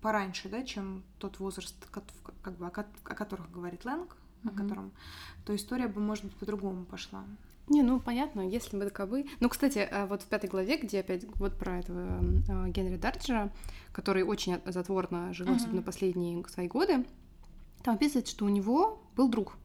пораньше, да, чем тот возраст, как бы, о, которых говорит Лэнг, mm-hmm. о котором, то история бы, может быть, по-другому пошла. Не, ну понятно, если бы таковы. Ну, кстати, э, вот в пятой главе, где опять вот про этого э, Генри Дарджера, который очень затворно жил, uh-huh. особенно последние свои годы, там описывается, что у него был друг.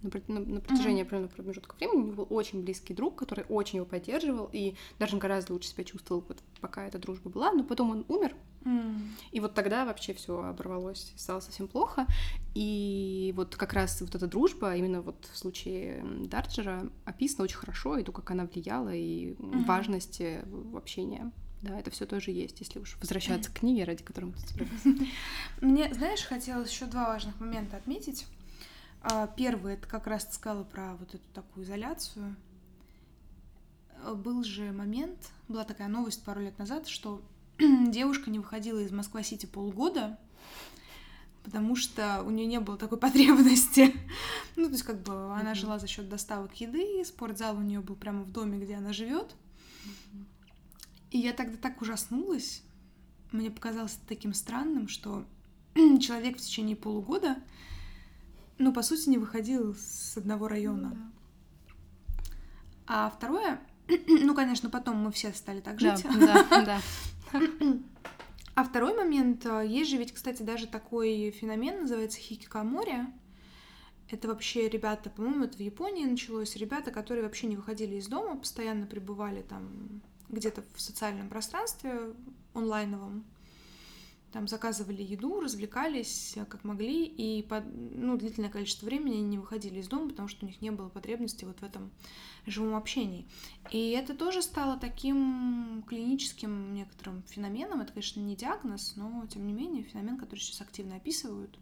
На, на, на протяжении mm-hmm. определенного промежутка времени у него был очень близкий друг, который очень его поддерживал и даже гораздо лучше себя чувствовал, вот, пока эта дружба была. Но потом он умер, mm. и вот тогда вообще все оборвалось, стало совсем плохо. И вот как раз вот эта дружба, именно вот в случае Дарджера, описана очень хорошо, и то, как она влияла, и mm-hmm. важность э, общения. Да, это все тоже есть, если уж возвращаться к книге, ради которой мы тут собрались. Мне, знаешь, хотелось еще два важных момента отметить. А, первый, это как раз ты сказала про вот эту такую изоляцию. Э, был же момент, была такая новость пару лет назад, что девушка не выходила из Москва-Сити полгода, потому что у нее не было такой потребности. ну, то есть, как бы она жила за счет доставок еды, спортзал у нее был прямо в доме, где она живет. И я тогда так ужаснулась. Мне показалось таким странным, что человек в течение полугода, ну, по сути, не выходил с одного района. да. А второе, ну, конечно, потом мы все стали так жить. Да, да, да. А второй момент, э, есть же ведь, кстати, даже такой феномен, называется хикикамори. Это вообще ребята, по-моему, это в Японии началось, ребята, которые вообще не выходили из дома, постоянно пребывали там где-то в социальном пространстве онлайновом. Там заказывали еду, развлекались э, как могли, и под, ну, длительное количество времени не выходили из дома, потому что у них не было потребности вот в этом живом общении. И это тоже стало таким клиническим некоторым феноменом. Это, конечно, не диагноз, но, тем не менее, феномен, который сейчас активно описывают.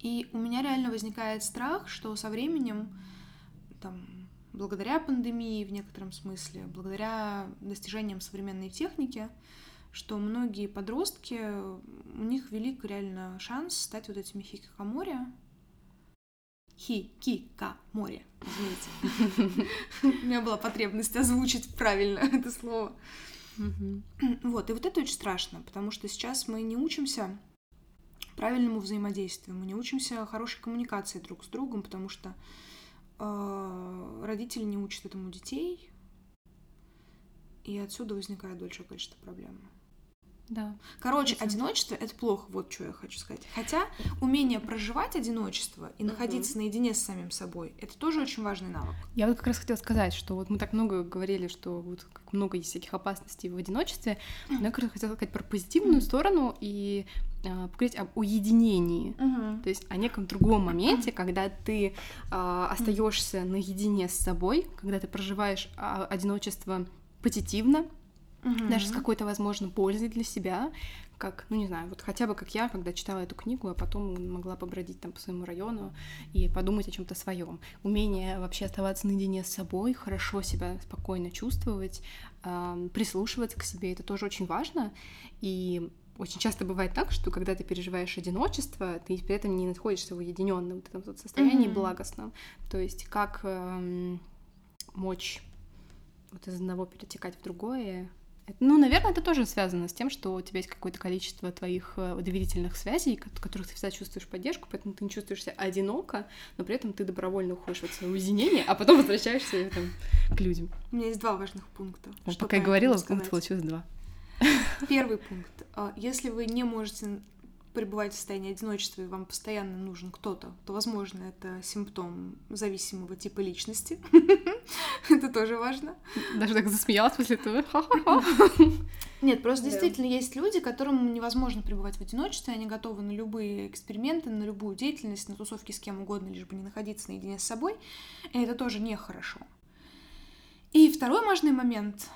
И у меня реально возникает страх, что со временем там, благодаря пандемии в некотором смысле, благодаря достижениям современной техники, что многие подростки, у них велик реально шанс стать вот этими хикикамори. Хи-ки-ка-море, извините. У меня была потребность озвучить правильно это слово. Вот, и вот это очень страшно, потому что сейчас мы не учимся правильному взаимодействию, мы не учимся хорошей коммуникации друг с другом, потому что родители не учат этому детей, и отсюда возникает большое количество проблем. Да. Короче, одиночество это плохо, вот что я хочу сказать. Хотя умение проживать одиночество и находиться uh-huh. наедине с самим собой это тоже очень важный навык. Я вот как раз хотела сказать, что вот мы так много говорили, что вот как много есть всяких опасностей в одиночестве, но я как раз хотела сказать про позитивную сторону и э, поговорить об уединении, uh-huh. то есть о неком другом моменте, когда ты э, остаешься наедине с собой, когда ты проживаешь э, одиночество позитивно, угу. даже с какой-то, возможно, пользой для себя, как, ну не знаю, вот хотя бы как я, когда читала эту книгу, а потом могла побродить там по своему району и подумать о чем-то своем. Умение вообще оставаться наедине с собой, хорошо себя спокойно чувствовать, прислушиваться к себе, это тоже очень важно. И очень часто бывает так, что когда ты переживаешь одиночество, ты при этом не находишься в уединенном вот этом вот состоянии mm-hmm. благостном. То есть как э, мочь вот из одного перетекать в другое, ну, наверное, это тоже связано с тем, что у тебя есть какое-то количество твоих э, доверительных связей, которых ты всегда чувствуешь поддержку, поэтому ты не чувствуешь себя одиноко, но при этом ты добровольно уходишь в свое уединение, а потом возвращаешься там, к людям. У меня есть два важных пункта. Вот пока я говорила, пункт получилось два. Первый пункт. А, если вы не можете пребываете в состоянии одиночества и вам постоянно нужен кто-то, то, возможно, это симптом зависимого типа личности. Это тоже важно. Даже так засмеялась после этого. Нет, просто действительно есть люди, которым невозможно пребывать в одиночестве, они готовы на любые эксперименты, на любую деятельность, на тусовки с кем угодно, лишь бы не находиться наедине с собой, и это тоже нехорошо. И второй важный момент,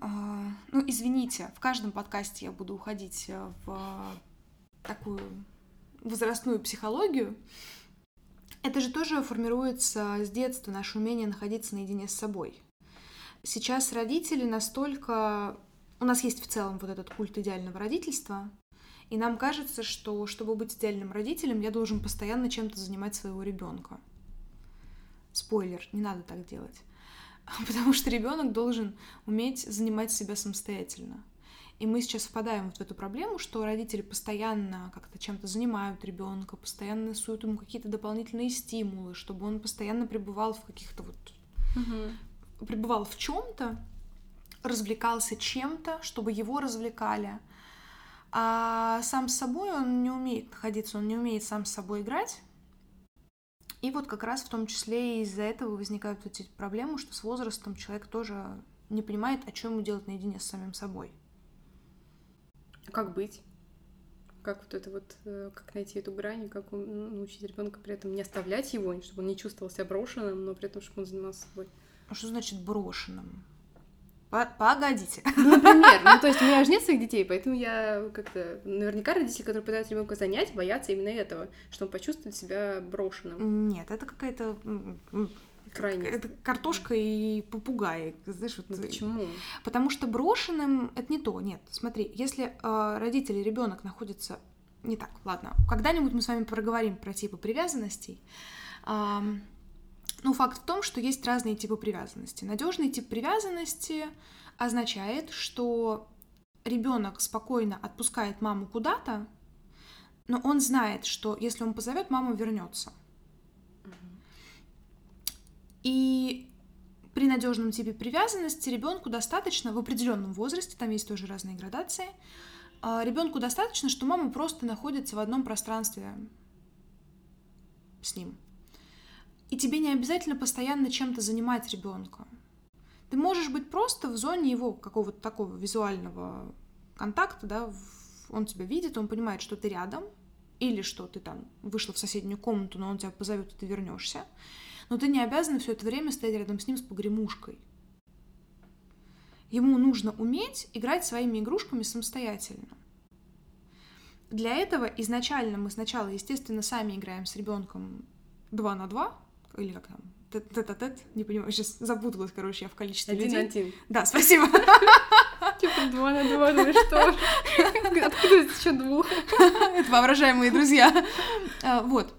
а, ну, извините, в каждом подкасте я буду уходить в такую возрастную психологию, это же тоже формируется с детства, наше умение находиться наедине с собой. Сейчас родители настолько... У нас есть в целом вот этот культ идеального родительства, и нам кажется, что чтобы быть идеальным родителем, я должен постоянно чем-то занимать своего ребенка. Спойлер, не надо так делать. Потому что ребенок должен уметь занимать себя самостоятельно. И мы сейчас впадаем вот в эту проблему, что родители постоянно как-то чем-то занимают ребенка, постоянно суют ему какие-то дополнительные стимулы, чтобы он постоянно пребывал в каких-то вот угу. пребывал в чем-то, развлекался чем-то, чтобы его развлекали. А сам с собой он не умеет находиться, он не умеет сам с собой играть. И вот как раз в том числе из-за этого возникают эти проблемы, что с возрастом человек тоже не понимает, о чем ему делать наедине с самим собой. Как быть? Как вот это вот, э, как найти эту грань, как ну, научить ребенка при этом не оставлять его, чтобы он не чувствовал себя брошенным, но при этом, чтобы он занимался собой. А что значит брошенным? Погодите. Ну, например, ну то есть у меня же нет своих детей, поэтому я как-то... Наверняка родители, которые пытаются ребенка занять, боятся именно этого, что он почувствует себя брошенным. Нет, это какая-то крайне. Это картошка и попугай, знаешь, вот. Ну, почему? Потому что брошенным это не то. Нет, смотри, если э, родители ребенок находится не так, ладно. Когда-нибудь мы с вами проговорим про типы привязанностей. Э, ну, факт в том, что есть разные типы привязанности. Надежный тип привязанности означает, что ребенок спокойно отпускает маму куда-то, но он знает, что если он позовет, мама вернется. И при надежном типе привязанности ребенку достаточно в определенном возрасте, там есть тоже разные градации, а, ребенку достаточно, что мама просто находится в одном пространстве с ним. И тебе не обязательно постоянно чем-то занимать ребенка. Ты можешь быть просто в зоне его какого-то такого визуального контакта, да, он тебя видит, он понимает, что ты рядом, или что ты там вышла в соседнюю комнату, но он тебя позовет, и ты вернешься но ты не обязана все это время стоять рядом с ним с погремушкой. Ему нужно уметь играть своими игрушками самостоятельно. Для этого изначально мы сначала, естественно, сами играем с ребенком 2 на 2, или как там, тет-а-тет, не понимаю, сейчас запуталась, короче, я в количестве один людей. Один Да, спасибо. Типа два на два, ну что? Откуда еще двух? Это воображаемые друзья. А, вот.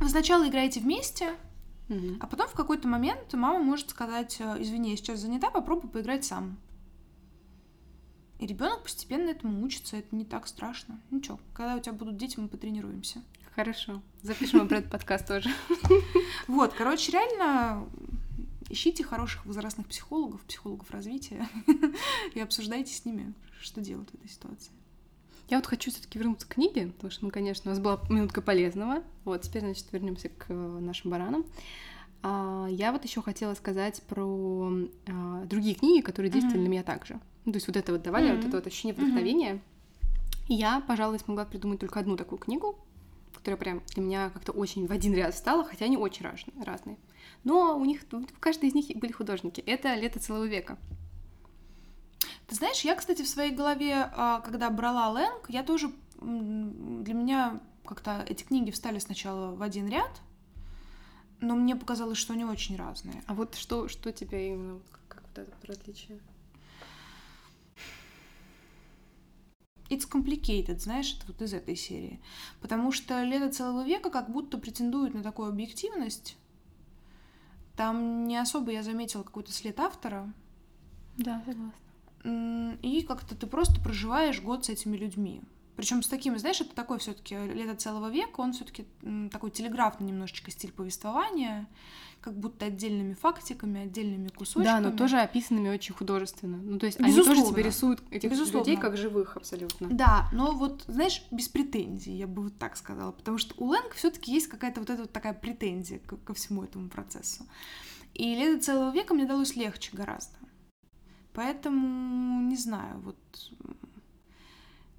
Вы сначала играете вместе, Угу. А потом в какой-то момент мама может сказать, «Э, извини, я сейчас занята, попробуй поиграть сам. И ребенок постепенно этому учится, это не так страшно. Ничего, когда у тебя будут дети, мы потренируемся. Хорошо. Запишем про этот подкаст тоже. Вот, короче, реально ищите хороших возрастных психологов, психологов развития и обсуждайте с ними, что делать в этой ситуации. Я вот хочу все-таки вернуться к книге, потому что, ну, конечно, у нас была минутка полезного. Вот, теперь, значит, вернемся к э, нашим баранам. А, я вот еще хотела сказать про а, другие книги, которые действовали mm-hmm. на меня также. Ну, то есть вот это вот давали, mm-hmm. вот это вот ощущение вдохновения. Mm-hmm. И я, пожалуй, смогла придумать только одну такую книгу, которая прям для меня как-то очень в один ряд стала, хотя они очень разные. Но у них, в каждой из них были художники. Это «Лето целого века». Ты знаешь, я, кстати, в своей голове, а, когда брала Лэнг, я тоже... Для меня как-то эти книги встали сначала в один ряд, но мне показалось, что они очень разные. А вот что, что тебя именно, как, как вот это различие? It's complicated, знаешь, это вот из этой серии. Потому что «Лето целого века» как будто претендует на такую объективность. Там не особо я заметила какой-то след автора. Да, согласна. И как-то ты просто проживаешь год с этими людьми. Причем с таким, знаешь, это такой все-таки лето целого века, он все-таки такой телеграфный немножечко стиль повествования, как будто отдельными фактиками, отдельными кусочками. Да, но тоже описанными очень художественно. Ну, то есть Безусловно. они тоже тебе рисуют этих Безусловно. людей как живых абсолютно. Да, но вот, знаешь, без претензий, я бы вот так сказала, потому что у Лэнг все-таки есть какая-то вот эта вот такая претензия ко, ко всему этому процессу. И лето целого века мне далось легче гораздо. Поэтому, не знаю, вот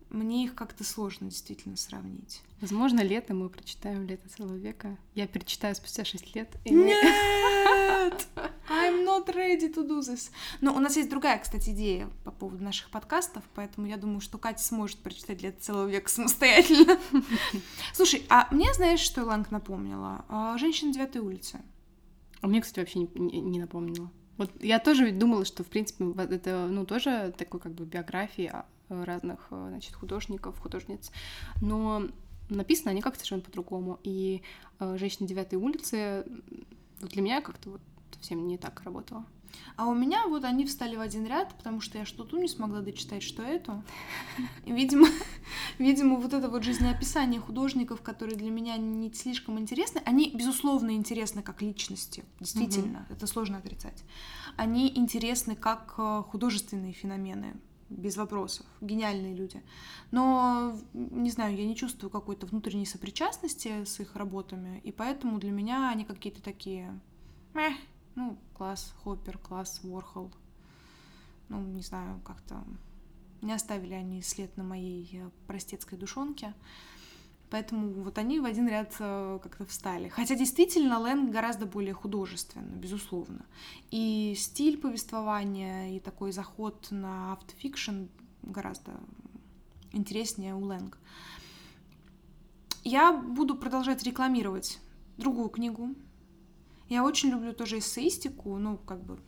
мне их как-то сложно действительно сравнить. Возможно, летом мы прочитаем «Лето целого века». Я перечитаю спустя 6 лет. И Нет! I'm not ready to do this. Но у нас есть другая, кстати, идея по поводу наших подкастов, поэтому я думаю, что Катя сможет прочитать «Лето целого века» самостоятельно. Слушай, а мне, знаешь, что Ланг напомнила? А, «Женщина девятой улицы». А мне, кстати, вообще не напомнила. Вот я тоже думала, что, в принципе, это, ну, тоже такой как бы биография разных, э, значит, художников, художниц, но написано они как-то совершенно по-другому. И э, «Женщина девятой улицы» для меня как-то вот совсем не так работало. А у меня вот они встали в один ряд, потому что я что ту не смогла дочитать, что эту. И, видимо, видимо, вот это вот жизнеописание художников, которые для меня не слишком интересны, они, безусловно, интересны как личности, действительно, угу. это сложно отрицать. Они интересны как э, художественные феномены, без вопросов, гениальные люди. Но, не знаю, я не чувствую какой-то внутренней сопричастности с их работами, и поэтому для меня они какие-то такие... Эх, ну, класс Хоппер, класс Ворхол. Ну, не знаю, как-то не оставили они след на моей э, простецкой душонке. Поэтому вот они в один ряд э, как-то встали. Хотя действительно Лэнг гораздо более художественно, безусловно. И стиль повествования, и такой заход на автофикшн гораздо интереснее у Лэнг. Я буду продолжать рекламировать другую книгу. Я очень люблю тоже эссеистику, ну, как бы...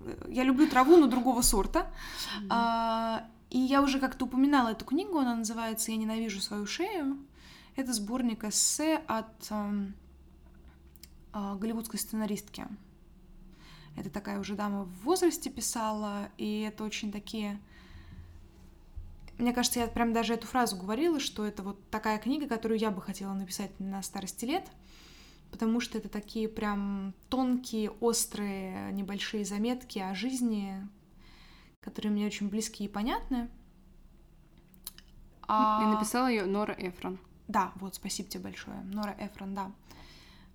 Э, я люблю траву, но другого сорта. Mm-hmm. А, и я уже как-то упоминала эту книгу, она называется «Я ненавижу свою шею». Это сборник эссе от э, э, голливудской сценаристки. Это такая уже дама в возрасте писала, и это очень такие... Мне кажется, я прям даже эту фразу говорила, что это вот такая книга, которую я бы хотела написать на старости лет, потому что это такие прям тонкие, острые, небольшие заметки о жизни, которые мне очень близкие и понятны. А... И написала ее Нора Эфрон. Да, вот, спасибо тебе большое. Нора Эфрон, да.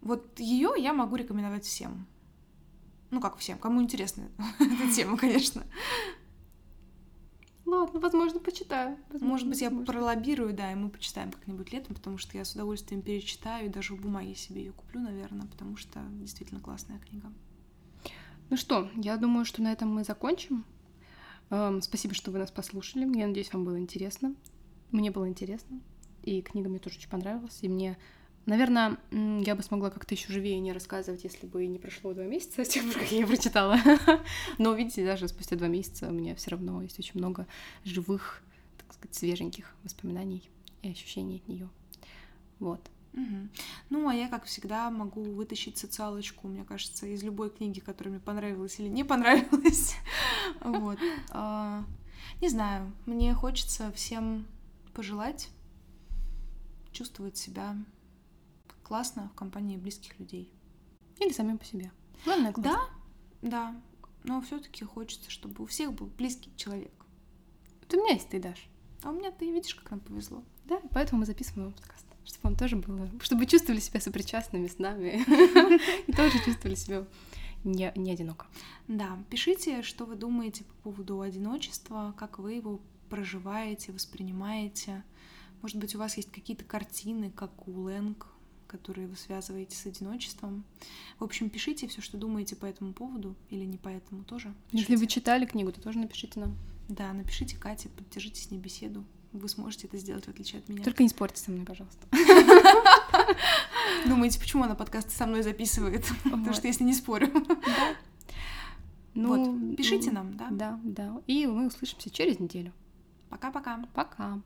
Вот ее я могу рекомендовать всем. Ну, как всем, кому интересна эта тема, конечно. Ладно, возможно, почитаю. Возможно, Может быть, я возможно. пролоббирую, да, и мы почитаем как-нибудь летом, потому что я с удовольствием перечитаю, и даже в бумаге себе ее куплю, наверное, потому что действительно классная книга. Ну что, я думаю, что на этом мы закончим. Эм, спасибо, что вы нас послушали. Я надеюсь, вам было интересно. Мне было интересно. И книга мне тоже очень понравилась. И мне, наверное, я бы смогла как-то еще живее не рассказывать, если бы не прошло два месяца с тех пор, как я ее прочитала. Но, видите, даже спустя два месяца у меня все равно есть очень много живых, так сказать, свеженьких воспоминаний и ощущений от нее. Вот. Угу. Ну, а я, как всегда, могу вытащить социалочку, мне кажется, из любой книги, которая мне понравилась или не понравилась. Вот. А, не знаю, мне хочется всем пожелать чувствовать себя классно в компании близких людей. Или самим по себе. Главное, классно. Да, Да, но все-таки хочется, чтобы у всех был близкий человек. Вот у меня есть ты, Даш. А у меня ты видишь, как нам повезло. Да, поэтому мы записываем подкаст. Чтобы вам тоже было, чтобы вы чувствовали себя сопричастными с нами и тоже чувствовали себя не, не одиноко. Да, пишите, что вы думаете по поводу одиночества, как вы его проживаете, воспринимаете. Может быть, у вас есть какие-то картины, как у Лэнг, которые вы связываете с одиночеством. В общем, пишите все, что думаете по этому поводу, или не по этому тоже. Пишите. Если вы читали книгу, то тоже напишите нам. Да, напишите Кате, поддержите с ней беседу. Вы сможете это сделать, в отличие от меня. Только не спорьте со мной, пожалуйста. Думаете, почему она подкасты со мной записывает? Потому что если не спорю. Ну, вот, пишите нам, да? Да, да. И мы услышимся через неделю. Пока-пока. Пока. -пока. Пока.